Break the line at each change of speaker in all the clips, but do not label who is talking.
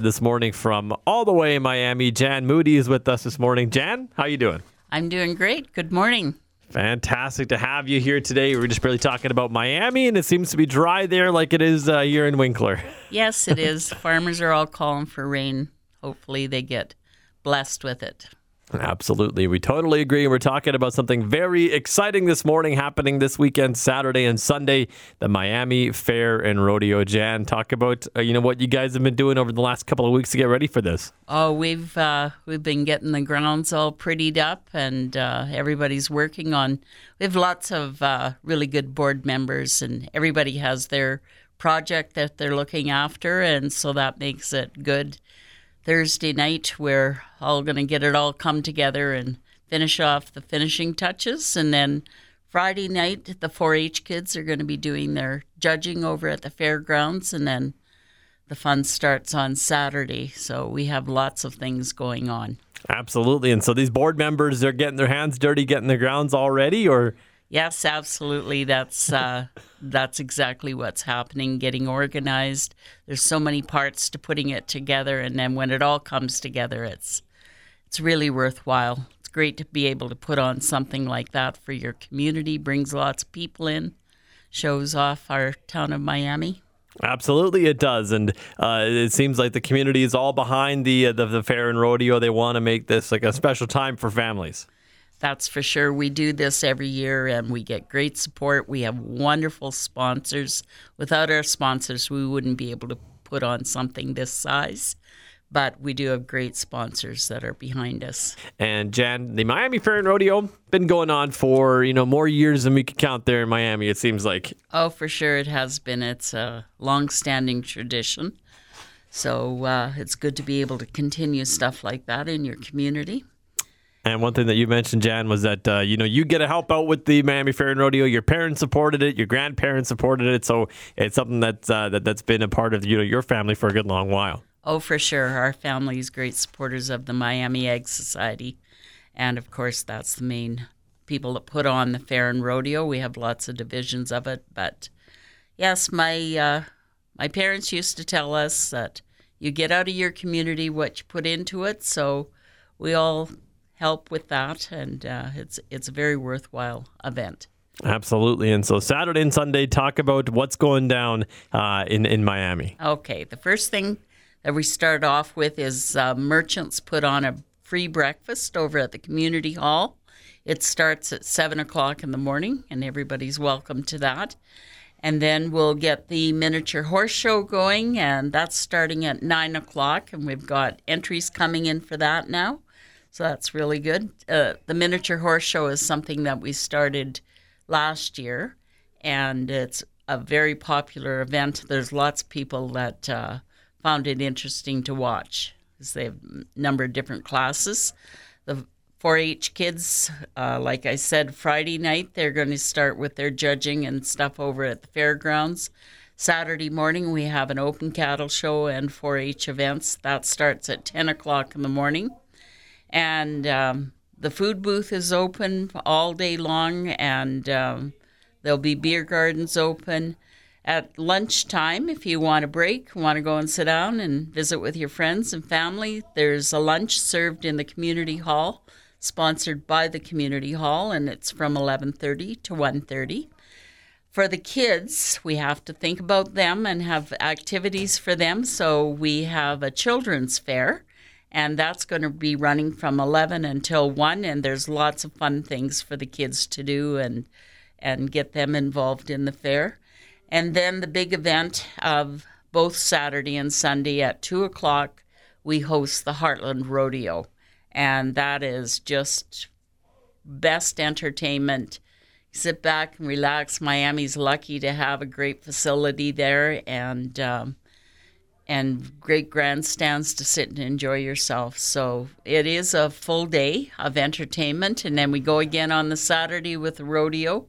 this morning from all the way in Miami. Jan Moody is with us this morning. Jan, how you doing?
I'm doing great. Good morning.
Fantastic to have you here today. We're just barely talking about Miami, and it seems to be dry there like it is uh, here in Winkler.
Yes, it is. Farmers are all calling for rain. Hopefully, they get blessed with it.
Absolutely. We totally agree. We're talking about something very exciting this morning happening this weekend, Saturday and Sunday, the Miami Fair and Rodeo. Jan, talk about, uh, you know, what you guys have been doing over the last couple of weeks to get ready for this.
Oh, we've uh, we've been getting the grounds all prettied up and uh, everybody's working on we have lots of uh, really good board members and everybody has their project that they're looking after and so that makes it good Thursday night, we're all going to get it all come together and finish off the finishing touches. And then Friday night, the 4 H kids are going to be doing their judging over at the fairgrounds. And then the fun starts on Saturday. So we have lots of things going on.
Absolutely. And so these board members, they're getting their hands dirty, getting the grounds already, or
Yes, absolutely. That's uh, that's exactly what's happening. Getting organized. There's so many parts to putting it together, and then when it all comes together, it's it's really worthwhile. It's great to be able to put on something like that for your community. Brings lots of people in, shows off our town of Miami.
Absolutely, it does, and uh, it seems like the community is all behind the, uh, the the fair and rodeo. They want to make this like a special time for families.
That's for sure. We do this every year and we get great support. We have wonderful sponsors. Without our sponsors, we wouldn't be able to put on something this size. But we do have great sponsors that are behind us.
And Jan, the Miami Fair and Rodeo been going on for you know more years than we could count there in Miami. It seems like.
Oh, for sure, it has been. It's a long-standing tradition, so uh, it's good to be able to continue stuff like that in your community.
And one thing that you mentioned, Jan, was that uh, you know you get to help out with the Miami Fair and Rodeo. Your parents supported it, your grandparents supported it, so it's something that's uh, that that's been a part of you know your family for a good long while.
Oh, for sure, our family is great supporters of the Miami Ag Society, and of course that's the main people that put on the fair and rodeo. We have lots of divisions of it, but yes, my uh, my parents used to tell us that you get out of your community what you put into it. So we all help with that, and uh, it's it's a very worthwhile event.
Absolutely, and so Saturday and Sunday, talk about what's going down uh, in in Miami.
Okay, the first thing that we start off with is uh, merchants put on a free breakfast over at the community hall. It starts at seven o'clock in the morning, and everybody's welcome to that. And then we'll get the miniature horse show going, and that's starting at nine o'clock. And we've got entries coming in for that now. So that's really good. Uh, the miniature horse show is something that we started last year, and it's a very popular event. There's lots of people that uh, found it interesting to watch because they have a number of different classes. The 4-H kids, uh, like I said, Friday night they're going to start with their judging and stuff over at the fairgrounds. Saturday morning we have an open cattle show and 4-H events. That starts at 10 o'clock in the morning and um, the food booth is open all day long, and um, there'll be beer gardens open at lunchtime if you want a break, want to go and sit down and visit with your friends and family. There's a lunch served in the community hall, sponsored by the community hall, and it's from 11:30 to 1:30. For the kids, we have to think about them and have activities for them. So we have a children's fair and that's going to be running from 11 until 1 and there's lots of fun things for the kids to do and and get them involved in the fair. And then the big event of both saturday and sunday at 2 o'clock we host the heartland rodeo. And that is just best entertainment. Sit back and relax. Miami's lucky to have a great facility there and um, and great grandstands to sit and enjoy yourself. So it is a full day of entertainment, and then we go again on the Saturday with the rodeo.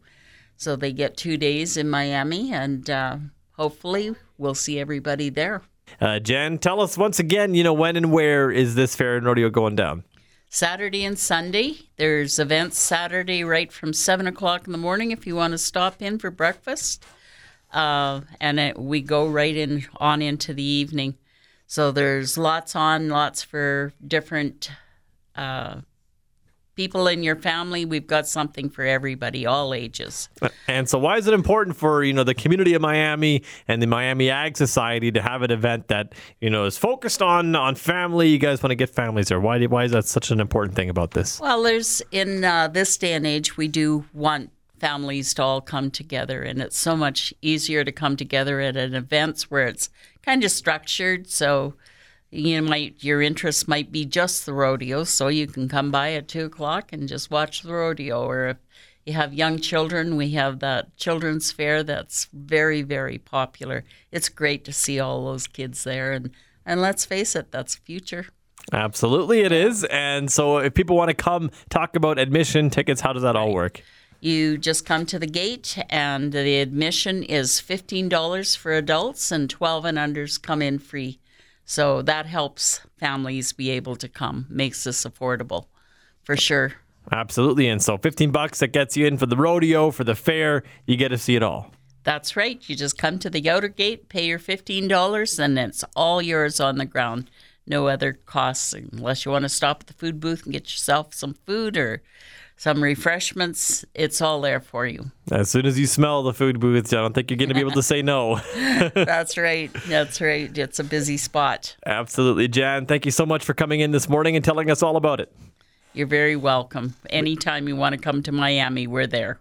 So they get two days in Miami, and uh, hopefully we'll see everybody there.
Uh, Jen, tell us once again, you know, when and where is this fair and rodeo going down?
Saturday and Sunday. There's events Saturday right from 7 o'clock in the morning if you want to stop in for breakfast uh, and it, we go right in on into the evening. So there's lots on, lots for different uh, people in your family. We've got something for everybody, all ages.
And so, why is it important for you know the community of Miami and the Miami Ag Society to have an event that you know is focused on on family? You guys want to get families there. Why why is that such an important thing about this?
Well, there's in uh, this day and age, we do want families to all come together, and it's so much easier to come together at an events where it's kind of structured. So you might your interest might be just the rodeo, so you can come by at two o'clock and just watch the rodeo. Or if you have young children, we have that children's fair that's very very popular. It's great to see all those kids there, and and let's face it, that's future.
Absolutely, it is. And so, if people want to come talk about admission tickets, how does that all work?
You just come to the gate, and the admission is $15 for adults, and 12 and unders come in free. So that helps families be able to come, makes this affordable for sure.
Absolutely. And so 15 bucks that gets you in for the rodeo, for the fair, you get to see it all.
That's right. You just come to the outer gate, pay your $15, and it's all yours on the ground. No other costs unless you want to stop at the food booth and get yourself some food or some refreshments. It's all there for you.
As soon as you smell the food booths, I don't think you're going to be able to say no.
That's right. That's right. It's a busy spot.
Absolutely. Jan, thank you so much for coming in this morning and telling us all about it.
You're very welcome. Anytime you want to come to Miami, we're there.